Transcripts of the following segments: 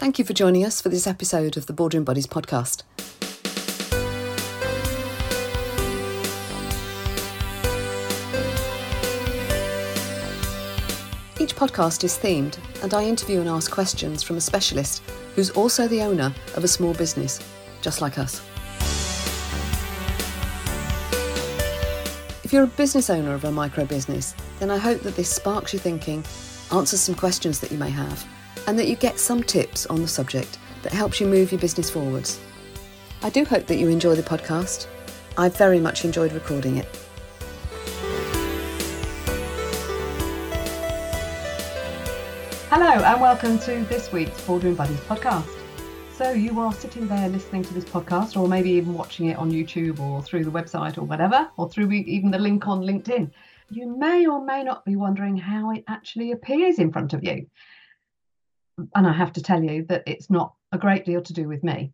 Thank you for joining us for this episode of the Boardroom Buddies podcast. Each podcast is themed, and I interview and ask questions from a specialist who's also the owner of a small business, just like us. If you're a business owner of a micro business, then I hope that this sparks your thinking, answers some questions that you may have, and that you get some tips on the subject that helps you move your business forwards. I do hope that you enjoy the podcast. I very much enjoyed recording it. Hello, and welcome to this week's Boardroom Buddies podcast. So, you are sitting there listening to this podcast, or maybe even watching it on YouTube or through the website or whatever, or through even the link on LinkedIn. You may or may not be wondering how it actually appears in front of you. And I have to tell you that it's not a great deal to do with me.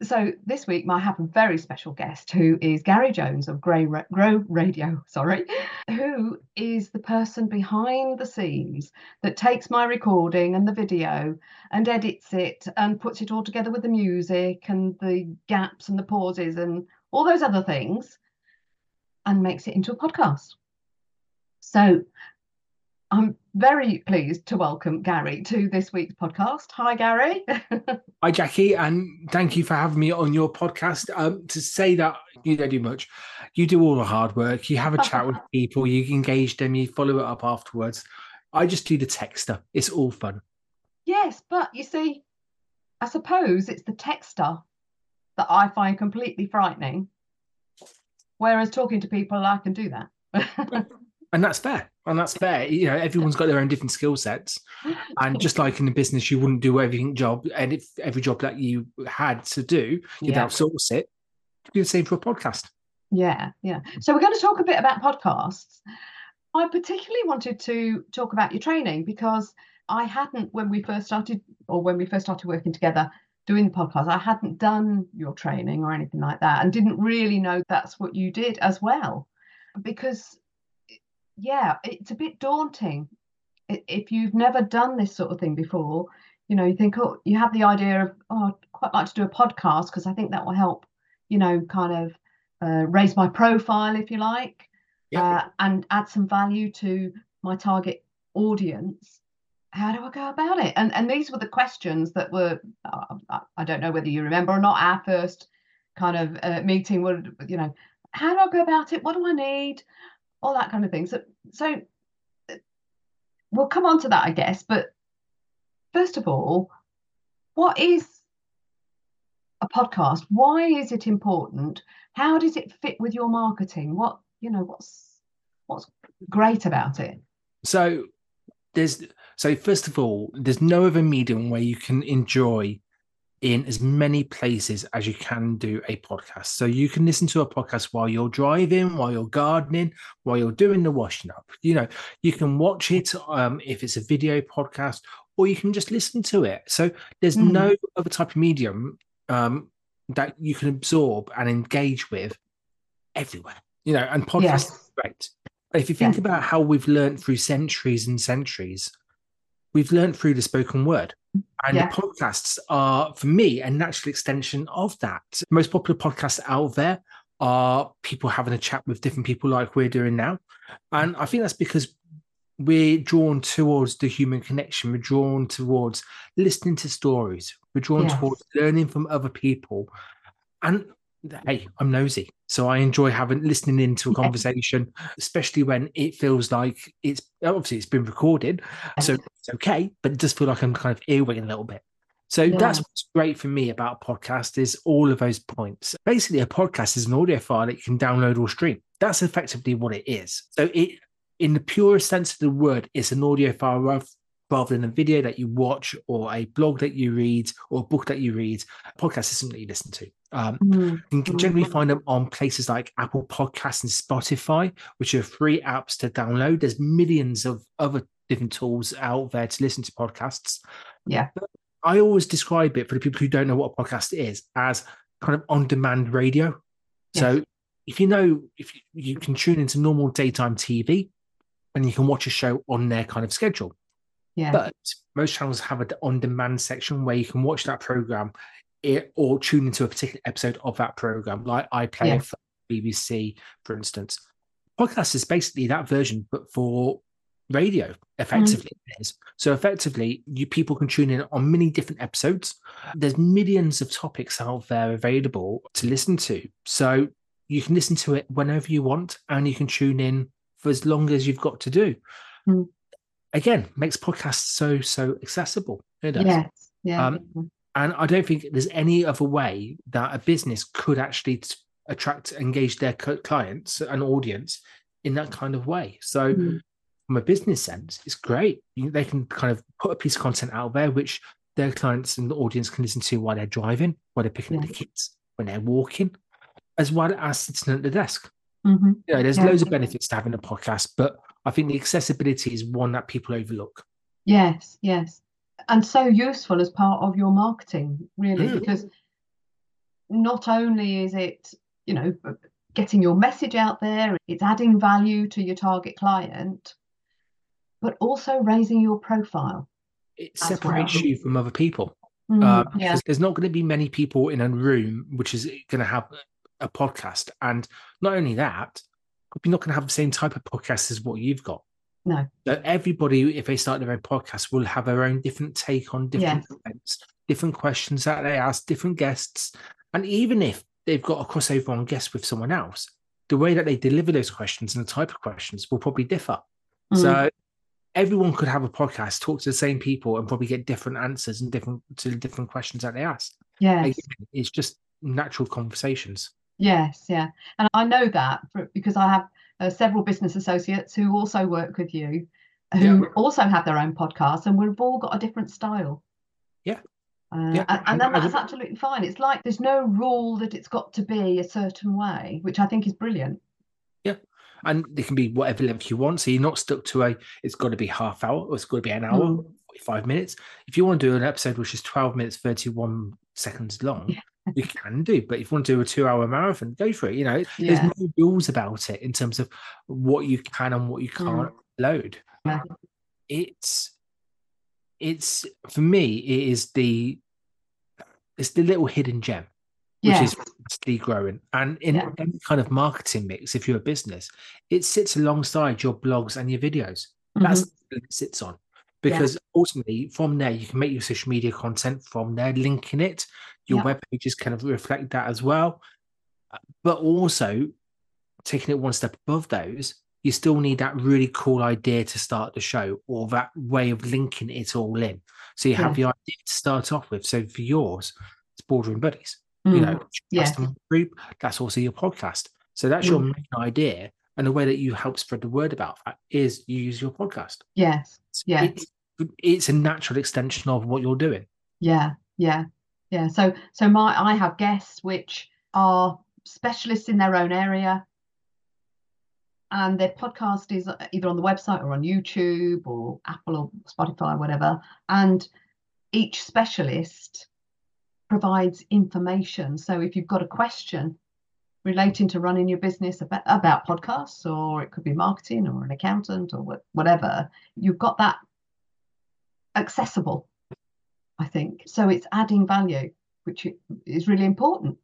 So this week, I have a very special guest who is Gary Jones of Grey Grow Radio, sorry, who is the person behind the scenes that takes my recording and the video and edits it and puts it all together with the music and the gaps and the pauses and all those other things and makes it into a podcast. So I'm very pleased to welcome Gary to this week's podcast. Hi, Gary. Hi, Jackie, and thank you for having me on your podcast. Um, to say that you don't do much, you do all the hard work. You have a chat with people, you engage them, you follow it up afterwards. I just do the tech stuff. It's all fun. Yes, but you see, I suppose it's the tech stuff that I find completely frightening. Whereas talking to people, I can do that. and that's fair. And that's fair. You know everyone's got their own different skill sets. And just like in the business you wouldn't do everything job and if every job that you had to do you'd yeah. outsource it do the same for a podcast. Yeah yeah. So we're going to talk a bit about podcasts. I particularly wanted to talk about your training because i hadn't when we first started or when we first started working together doing the podcast i hadn't done your training or anything like that and didn't really know that's what you did as well. Because yeah, it's a bit daunting if you've never done this sort of thing before. You know, you think, oh, you have the idea of, oh, I'd quite like to do a podcast because I think that will help, you know, kind of uh, raise my profile, if you like, uh, and add some value to my target audience. How do I go about it? And and these were the questions that were, uh, I don't know whether you remember or not. Our first kind of uh, meeting would, you know, how do I go about it? What do I need? All that kind of thing. So, so we'll come on to that, I guess. But first of all, what is a podcast? Why is it important? How does it fit with your marketing? What you know, what's what's great about it? So there's so first of all, there's no other medium where you can enjoy in as many places as you can do a podcast. So you can listen to a podcast while you're driving, while you're gardening, while you're doing the washing up. You know, you can watch it um, if it's a video podcast, or you can just listen to it. So there's mm. no other type of medium um, that you can absorb and engage with everywhere. You know, and podcasts yes. great. If you think yeah. about how we've learned through centuries and centuries, we've learned through the spoken word. And yeah. podcasts are, for me, a natural extension of that. Most popular podcasts out there are people having a chat with different people like we're doing now. And I think that's because we're drawn towards the human connection. We're drawn towards listening to stories. We're drawn yes. towards learning from other people. And hey, I'm nosy. So I enjoy having listening into a conversation, especially when it feels like it's obviously it's been recorded. So it's okay, but it does feel like I'm kind of earwigging a little bit. So yeah. that's what's great for me about a podcast is all of those points. Basically, a podcast is an audio file that you can download or stream. That's effectively what it is. So it in the purest sense of the word, it's an audio file rather than a video that you watch or a blog that you read or a book that you read. A podcast is something that you listen to. Um, mm. You can generally find them on places like Apple Podcasts and Spotify, which are free apps to download. There's millions of other different tools out there to listen to podcasts. Yeah. I always describe it for the people who don't know what a podcast is as kind of on demand radio. Yes. So if you know, if you, you can tune into normal daytime TV and you can watch a show on their kind of schedule. Yeah. But most channels have an on-demand section where you can watch that program it, or tune into a particular episode of that program, like iPlayer Yeah. for BBC, for instance. Podcast is basically that version, but for radio. Effectively, is. So effectively, you people can tune in on many different episodes. There's millions of topics out there available to listen to. So you can listen to it whenever you want, and you can tune in for as long as you've got to do. Mm. Again, makes podcasts so so accessible. It does. yes. Yeah. Um, And I don't think there's any other way that a business could actually t- attract, engage their clients and audience in that kind of way. So, Mm. From a business sense, it's great. You, they can kind of put a piece of content out there which their clients and the audience can listen to while they're driving, while they're picking up the kids, when they're walking, as well as sitting at the desk. Mhm. You know, there's Yeah. loads of benefits to having a podcast, but I think the accessibility is one that people overlook. Yes, yes. And so useful as part of your marketing, really, Mm. because not only is it, you know, getting your message out there, it's adding value to your target client, but also raising your profile. It separates well. you from other people. Mm, uh, yeah, there's not going to be many people in a room which is going to have a podcast and not only that you're not going to have the same type of podcast as what you've got No. so everybody if they start their own podcast will have their own different take on different Yes. events different questions that they ask different guests and even if they've got a crossover on guests with someone else the way that they deliver those questions and the type of questions will probably differ Mm. so everyone could have a podcast, talk to the same people, and probably get different answers and different to different questions that they ask. Yeah, it's just natural conversations. Yes, yeah. And I know that for, because I have uh, several business associates who also work with you, who Yeah. also have their own podcasts, and we've all got a different style. Yeah. Uh, Yeah, and, and and then that's absolutely fine. It's like there's no rule that it's got to be a certain way, which I think is brilliant. And they can be whatever length you want. So you're not stuck to a it's got to be half hour or it's got to be an hour, Mm. 45 minutes. If you want to do an episode which is 12 minutes, 31 seconds long, you can do. But if you want to do a two hour marathon, go for it. You know, there's no rules about it in terms of what you can and what you can't load. Yeah. It's it's for me, it is the it's the little hidden gem which Yes. is constantly growing. And in Yeah. any kind of marketing mix, if you're a business, it sits alongside your blogs and your videos. That's Mhm. what it sits on. Because ultimately, from there, you can make your social media content from there, linking it. Your Yeah. web pages kind of reflect that as well. But also, taking it one step above those, you still need that really cool idea to start the show or that way of linking it all in. So you have the idea to start off with. So for yours, it's Boardroom Buddies you know, Mm. yes. custom group, that's also your podcast. So that's your Mm. main idea. And the way that you help spread the word about that is you use your podcast. Yes. Yeah. It's, it's a natural extension of what you're doing. Yeah, yeah, yeah. So, so my I have guests which are specialists in their own area, and their podcast is either on the website or on YouTube or Apple or Spotify, or whatever. And each specialist provides information. So, if you've got a question relating to running your business about, about podcasts, or it could be marketing or an accountant or whatever, you've got that accessible. I think. So it's adding value, which is really important.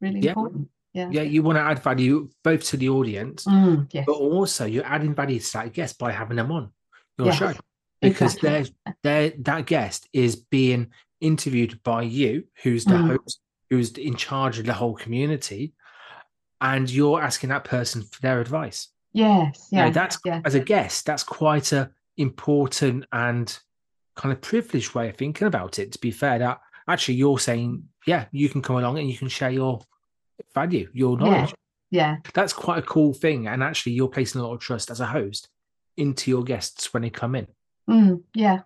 Really Yeah. important. Yeah. Yeah, you want to add value both to the audience, Mm, yes. but also you're adding value to that guest by having them on your Yes, show. Because exactly. they're, they're, that guest is being interviewed by you, who's the Mm. host, who's in charge of the whole community, and you're asking that person for their advice. Yes. you know, Yeah. that's yeah. as a guest, that's quite a important and kind of privileged way of thinking about it. To be fair, that actually you're saying, yeah, you can come along and you can share your value, your knowledge. Yeah. That's quite a cool thing. And actually, you're placing a lot of trust as a host into your guests when they come in. Mm, yeah.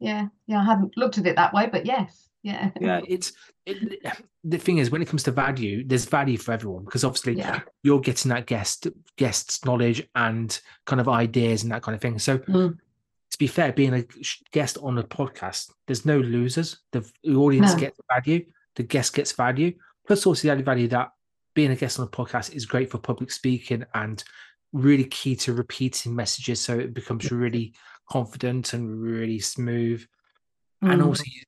Yeah. Yeah. I hadn't looked at it that way, but yes. Yeah. Yeah, it's it, the thing is when it comes to value, there's value for everyone because obviously Yeah. you're getting that guest guest's knowledge and kind of ideas and that kind of thing. So Mm. to be fair, being a guest on a podcast, there's no losers. The, the audience No. gets value, the guest gets value. Plus, also the added value that being a guest on a podcast is great for public speaking and really key to repeating messages. So it becomes really confident and really smooth. And Mm. also, you,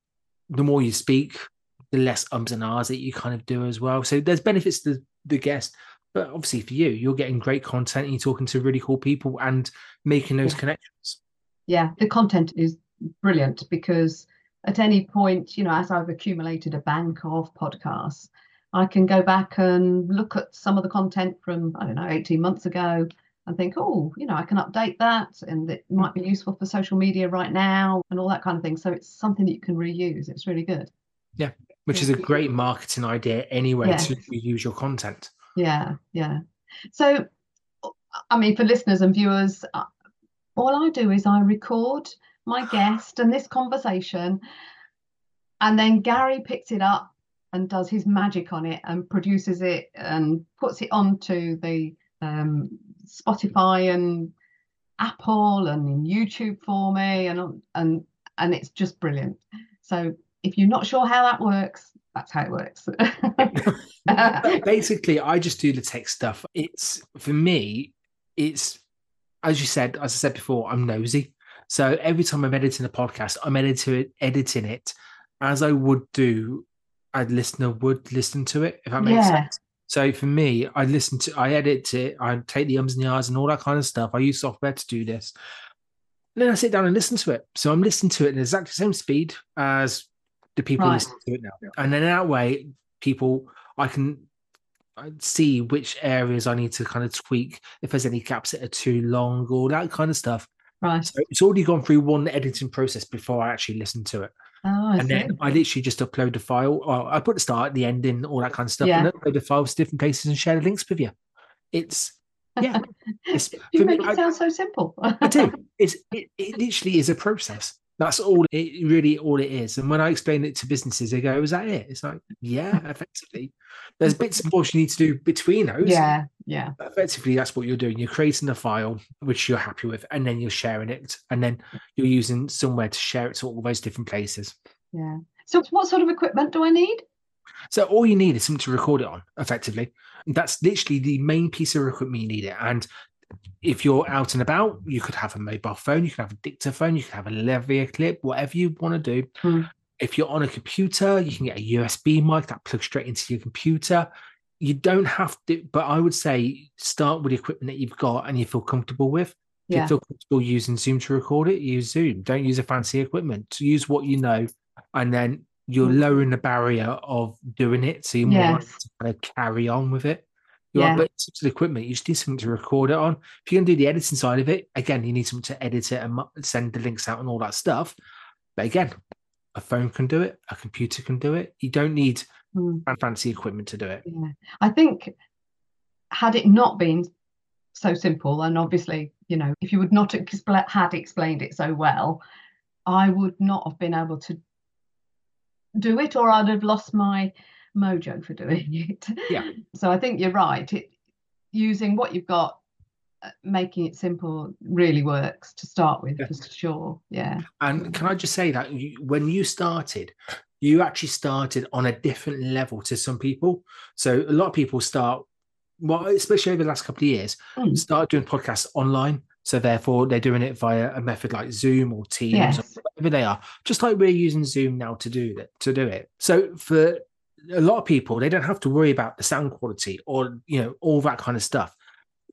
the more you speak, the less ums and ahs that you kind of do as well. So there's benefits to the guest, but obviously for you, you're getting great content and you're talking to really cool people and making those Yeah. connections. yeah the content is brilliant because at any point you know as i've accumulated a bank of podcasts i can go back and look at some of the content from i don't know 18 months ago and think oh you know i can update that and it might be useful for social media right now and all that kind of thing. So it's something that you can reuse. It's really good. Yeah, Which is a great marketing idea anyway to reuse your content. yeah yeah. So i mean for listeners and viewers uh, all i do is i record my guest and this conversation and then gary picks it up and does his magic on it and produces it and puts it onto the um, spotify and apple and in youtube for me and and and it's just brilliant so if you're not sure how that works that's how it works basically, I just do the tech stuff. It's for me, it's as you said, as I said before, I'm nosy. So every time I'm editing a podcast, I'm editing it, editing it as I would do a listener would listen to it, if that makes Yeah. sense. So for me, I listen to, I edit it, I take the ums and the ahs and all that kind of stuff. I use software to do this. And then I sit down and listen to it. So I'm listening to it at exactly the same speed as the people Right. listening to it now. And then that way, people, I can see which areas I need to kind of tweak, if there's any gaps that are too long, all that kind of stuff. right So it's already gone through one editing process before I actually listen to it. Oh, and see. then I literally just upload the file. Oh, I put the start, the ending, all that kind of stuff, and Yeah. upload the files to different places and share the links with you. It's yeah, it's you for me, make it I- sound so simple. I do. It's it, it literally is a process. That's all it really all it is. And when I explain it to businesses, they go, "Is that it?" It's like, yeah, effectively. There's bits and bobs you need to do between those. yeah, yeah, effectively, that's what you're doing. You're creating a file which you're happy with, and then you're sharing it, and then you're using somewhere to share it to all those different places. yeah. So, what sort of equipment do I need? So all you need is something to record it on, effectively. That's literally the main piece of equipment you need it. And if you're out and about, you could have a mobile phone, you can have a dictaphone, you can have a lavalier clip, whatever you want to do. Hmm. If you're on a computer, you can get a USB mic that plugs straight into your computer. You don't have to, but I would say start with the equipment that you've got and you feel comfortable with. If Yeah. you feel comfortable using Zoom to record it, use Zoom. Don't use a fancy equipment. Use what you know, and then you're Mm. lowering the barrier of doing it, so you're more likely Yes. to kind of carry on with it. You are, Yeah. but terms of the equipment, you just need something to record it on. If you're going to do the editing side of it, again, you need something to edit it and send the links out and all that stuff. But again, a phone can do it, a computer can do it. You don't need Hmm, fan- fancy equipment to do it. yeah. I think had it not been so simple, and obviously, you know, if you would not expl- had explained it so well, I would not have been able to do it, or I'd have lost my mojo for doing it. Yeah. So I think you're right. It, using what you've got, uh, making it simple, really works to start with, Yeah. for sure. Yeah. And can I just say that you, when you started, you actually started on a different level to some people. So a lot of people start, well, especially over the last couple of years, Mm. start doing podcasts online. So therefore, they're doing it via a method like Zoom or Teams Yes. or whatever they are, just like we're using Zoom now to do that to do it. So for a lot of people, they don't have to worry about the sound quality or you know all that kind of stuff.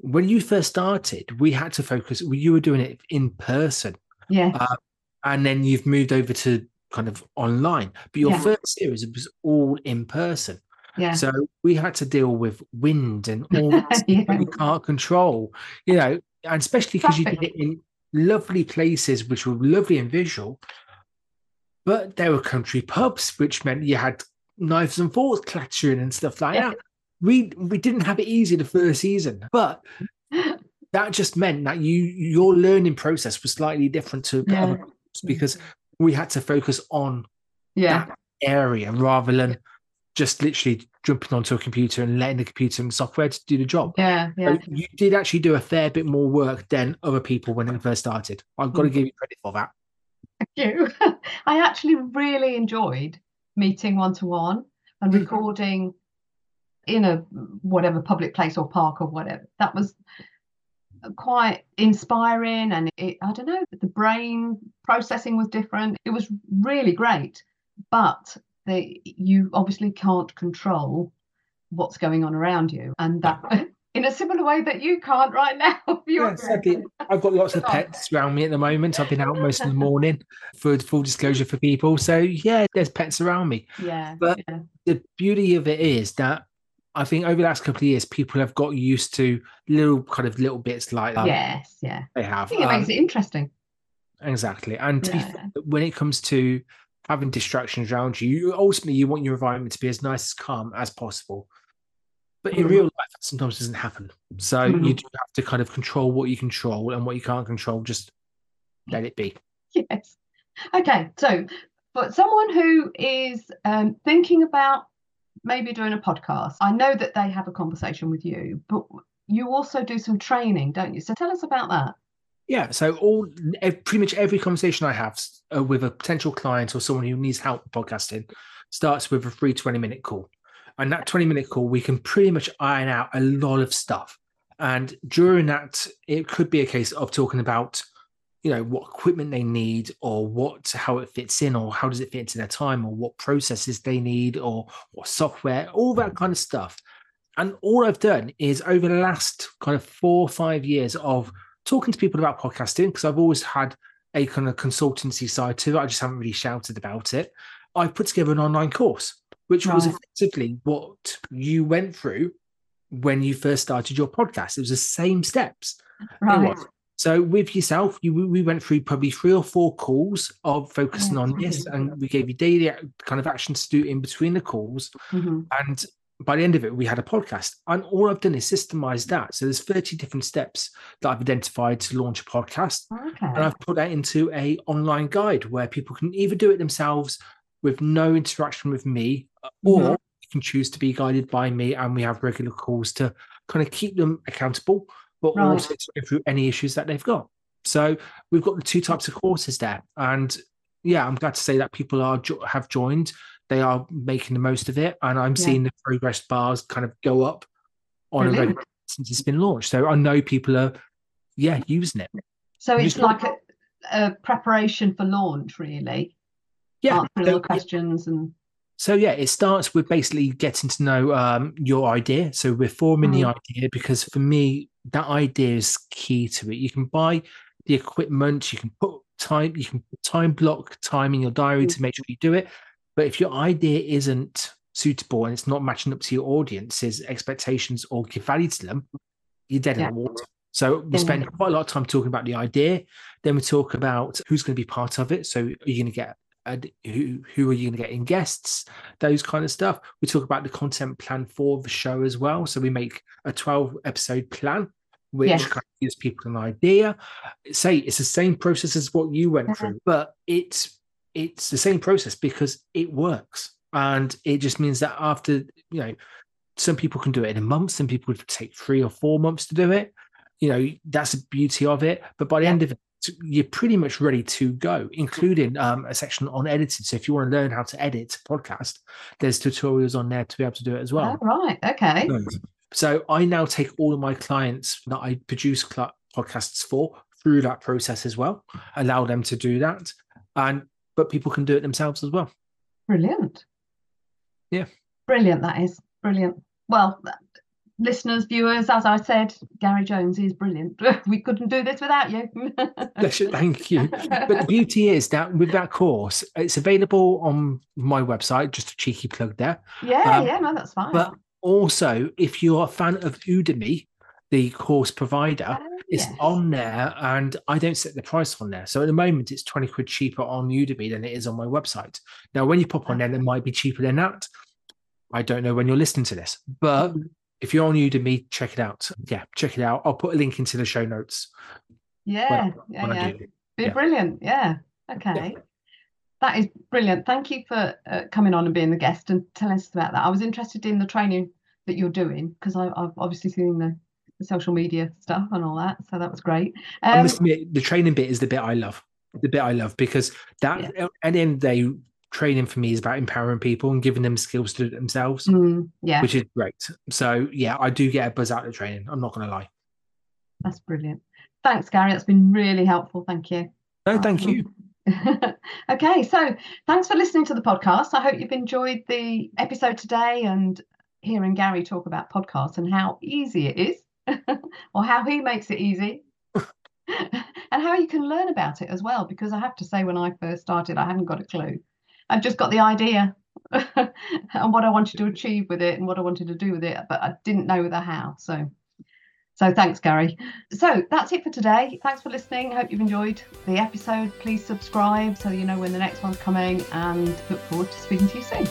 When you first started, we had to focus. You were doing it in person Yeah. Uh, and then you've moved over to kind of online. But your Yeah. first series was all in person. yeah. So we had to deal with wind and all that Yeah. that can't control, you know, and especially because you did it in lovely places which were lovely and visual. But there were country pubs, which meant you had knives and forks clattering and stuff like Yeah. that. We we didn't have it easy the first season, but that just meant that you your learning process was slightly different to Yeah. because we had to focus on yeah. that area rather than just literally jumping onto a computer and letting the computer and software to do the job. Yeah. So Yeah. you did actually do a fair bit more work than other people when it first started. I've got to Mm. give you credit for that. Thank you. I actually really enjoyed meeting one to one and Mhm. recording in a whatever public place or park or whatever. That was quite inspiring and it, I don't know, the brain processing was different. It was really great. But they, you obviously can't control what's going on around you. And that in a similar way that you can't right now. Yeah, sadly, I've got lots of pets around me at the moment. I've been out most of the morning for full disclosure for people. So yeah, there's pets around me. Yeah. But yeah. the beauty of it is that I think over the last couple of years, people have got used to little kind of little bits like that. Yes, yeah. They have. I think it makes Um, it interesting. Exactly. And to be Yeah. fair, when it comes to having distractions around you, you ultimately you want your environment to be as nice as calm as possible. But in Mhm. real life, that sometimes doesn't happen. So you Mhm. do have to kind of control what you control and what you can't control, just let it be. Yes. Okay, so for someone who is um, thinking about maybe doing a podcast, I know that they have a conversation with you, but you also do some training, don't you? So tell us about that. Yeah. So all pretty much every conversation I have uh, with a potential client or someone who needs help podcasting starts with a free 20 minute call. And that 20 minute call, we can pretty much iron out a lot of stuff. And during that, it could be a case of talking about, you know, what equipment they need or what, how it fits in or how does it fit into their time or what processes they need or what software, all that mm. kind of stuff. And all I've done is over the last kind of four or five years of talking to people about podcasting, because I've always had a kind of consultancy side to it. I just haven't really shouted about it. I've put together an online course, which was effectively what you went through when you first started your podcast. It was the same steps. Right. So with yourself, you we went through probably three or four calls of focusing on this, and we gave you daily kind of actions to do in between the calls. Mhm. And by the end of it, we had a podcast. And all I've done is systemize that. So there's 30 different steps that I've identified to launch a podcast. And I've put that into a online guide where people can either do it themselves with no interaction with me, or Mhm. you can choose to be guided by me. And we have regular calls to kind of keep them accountable, but Right. also to go through any issues that they've got. So we've got the two types of courses there. And yeah, I'm glad to say that people are have joined. They are making the most of it, and I'm Yeah. seeing the progress bars kind of go up on a regular since it's been launched. So I know people are, yeah, using it. So it's just- like a, a preparation for launch, really. Yeah. Answering all the questions and So yeah, it starts with basically getting to know um, your idea. So we're forming the Mm. idea because for me, that idea is key to it. You can buy the equipment, you can put time, you can time block time in your diary Mm. to make sure you do it. But if your idea isn't suitable and it's not matching up to your audience's expectations or give value to them, you're dead Yeah. in the water. So we spend quite a lot of time talking about the idea. Then we talk about who's going to be part of it. So are you going to get and who who are you going to get in guests those kind of stuff we talk about the content plan for the show as well so we make a 12 episode plan which Yes. kind of gives people an idea say it's the same process as what you went Mhm. through but it's it's the same process because it works and it just means that after you know some people can do it in a month some people would take three or four months to do it you know that's the beauty of it but by the Yeah. end of it you're pretty much ready to go including um, a section on editing so if you want to learn how to edit a podcast there's tutorials on there to be able to do it as well oh, right, okay. so i now take all of my clients that i produce cl- podcasts for through that process as well allow them to do that and but people can do it themselves as well Brilliant. Yeah. Brilliant, that is. Brilliant. Well, listeners, viewers, as I said, Gary Jones is brilliant. we couldn't do this without you. You, thank you but the beauty is that with that course it's available on my website just a cheeky plug there yeah, Um, yeah, no, that's fine. but also if you're a fan of udemy the course provider Oh, it's on there and i don't set the price on there so at the moment it's 20 quid cheaper on udemy than it is on my website now when you pop on there it might be cheaper than that i don't know when you're listening to this but Mhm. if you're on udemy check it out yeah check it out i'll put a link into the show notes Yeah, when, yeah, when yeah. Be yeah. brilliant. Yeah. Okay. That is brilliant. Thank you for uh, coming on and being the guest and telling us about that. I was interested in the training that you're doing because I've obviously seen the, the social media stuff and all that. So that was great. Um, admit, the training bit is the bit I love. The bit I love because that at the end of the day, training for me is about empowering people and giving them skills to themselves, mm, yeah. which is great. So yeah, I do get a buzz out of training. I'm not gonna lie. That's brilliant. Thanks, Gary. That's been really helpful. Thank you. No, thank you. okay, so thanks for listening to the podcast. I hope you've enjoyed the episode today and hearing Gary talk about podcasts and how easy it is, or how he makes it easy, and how you can learn about it as well. Because I have to say, when I first started, I hadn't got a clue. I've just got the idea and what I wanted to achieve with it and what I wanted to do with it, but I didn't know the how. So so thanks, Gary. So that's it for today. Thanks for listening. Hope you've enjoyed the episode. Please subscribe so you know when the next one's coming and look forward to speaking to you soon.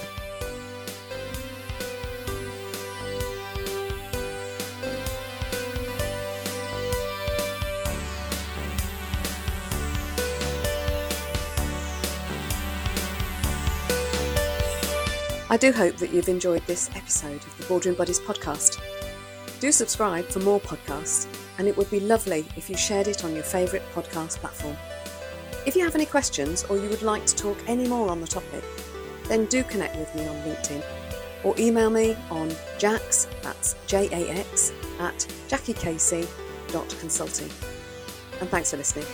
I do hope that you've enjoyed this episode of the Boardroom Buddies podcast. Do subscribe for more podcasts, and it would be lovely if you shared it on your favourite podcast platform. If you have any questions or you would like to talk any more on the topic, then do connect with me on LinkedIn or email me on jax, that's J-A-X, at jackiecasey.consulting. And thanks for listening.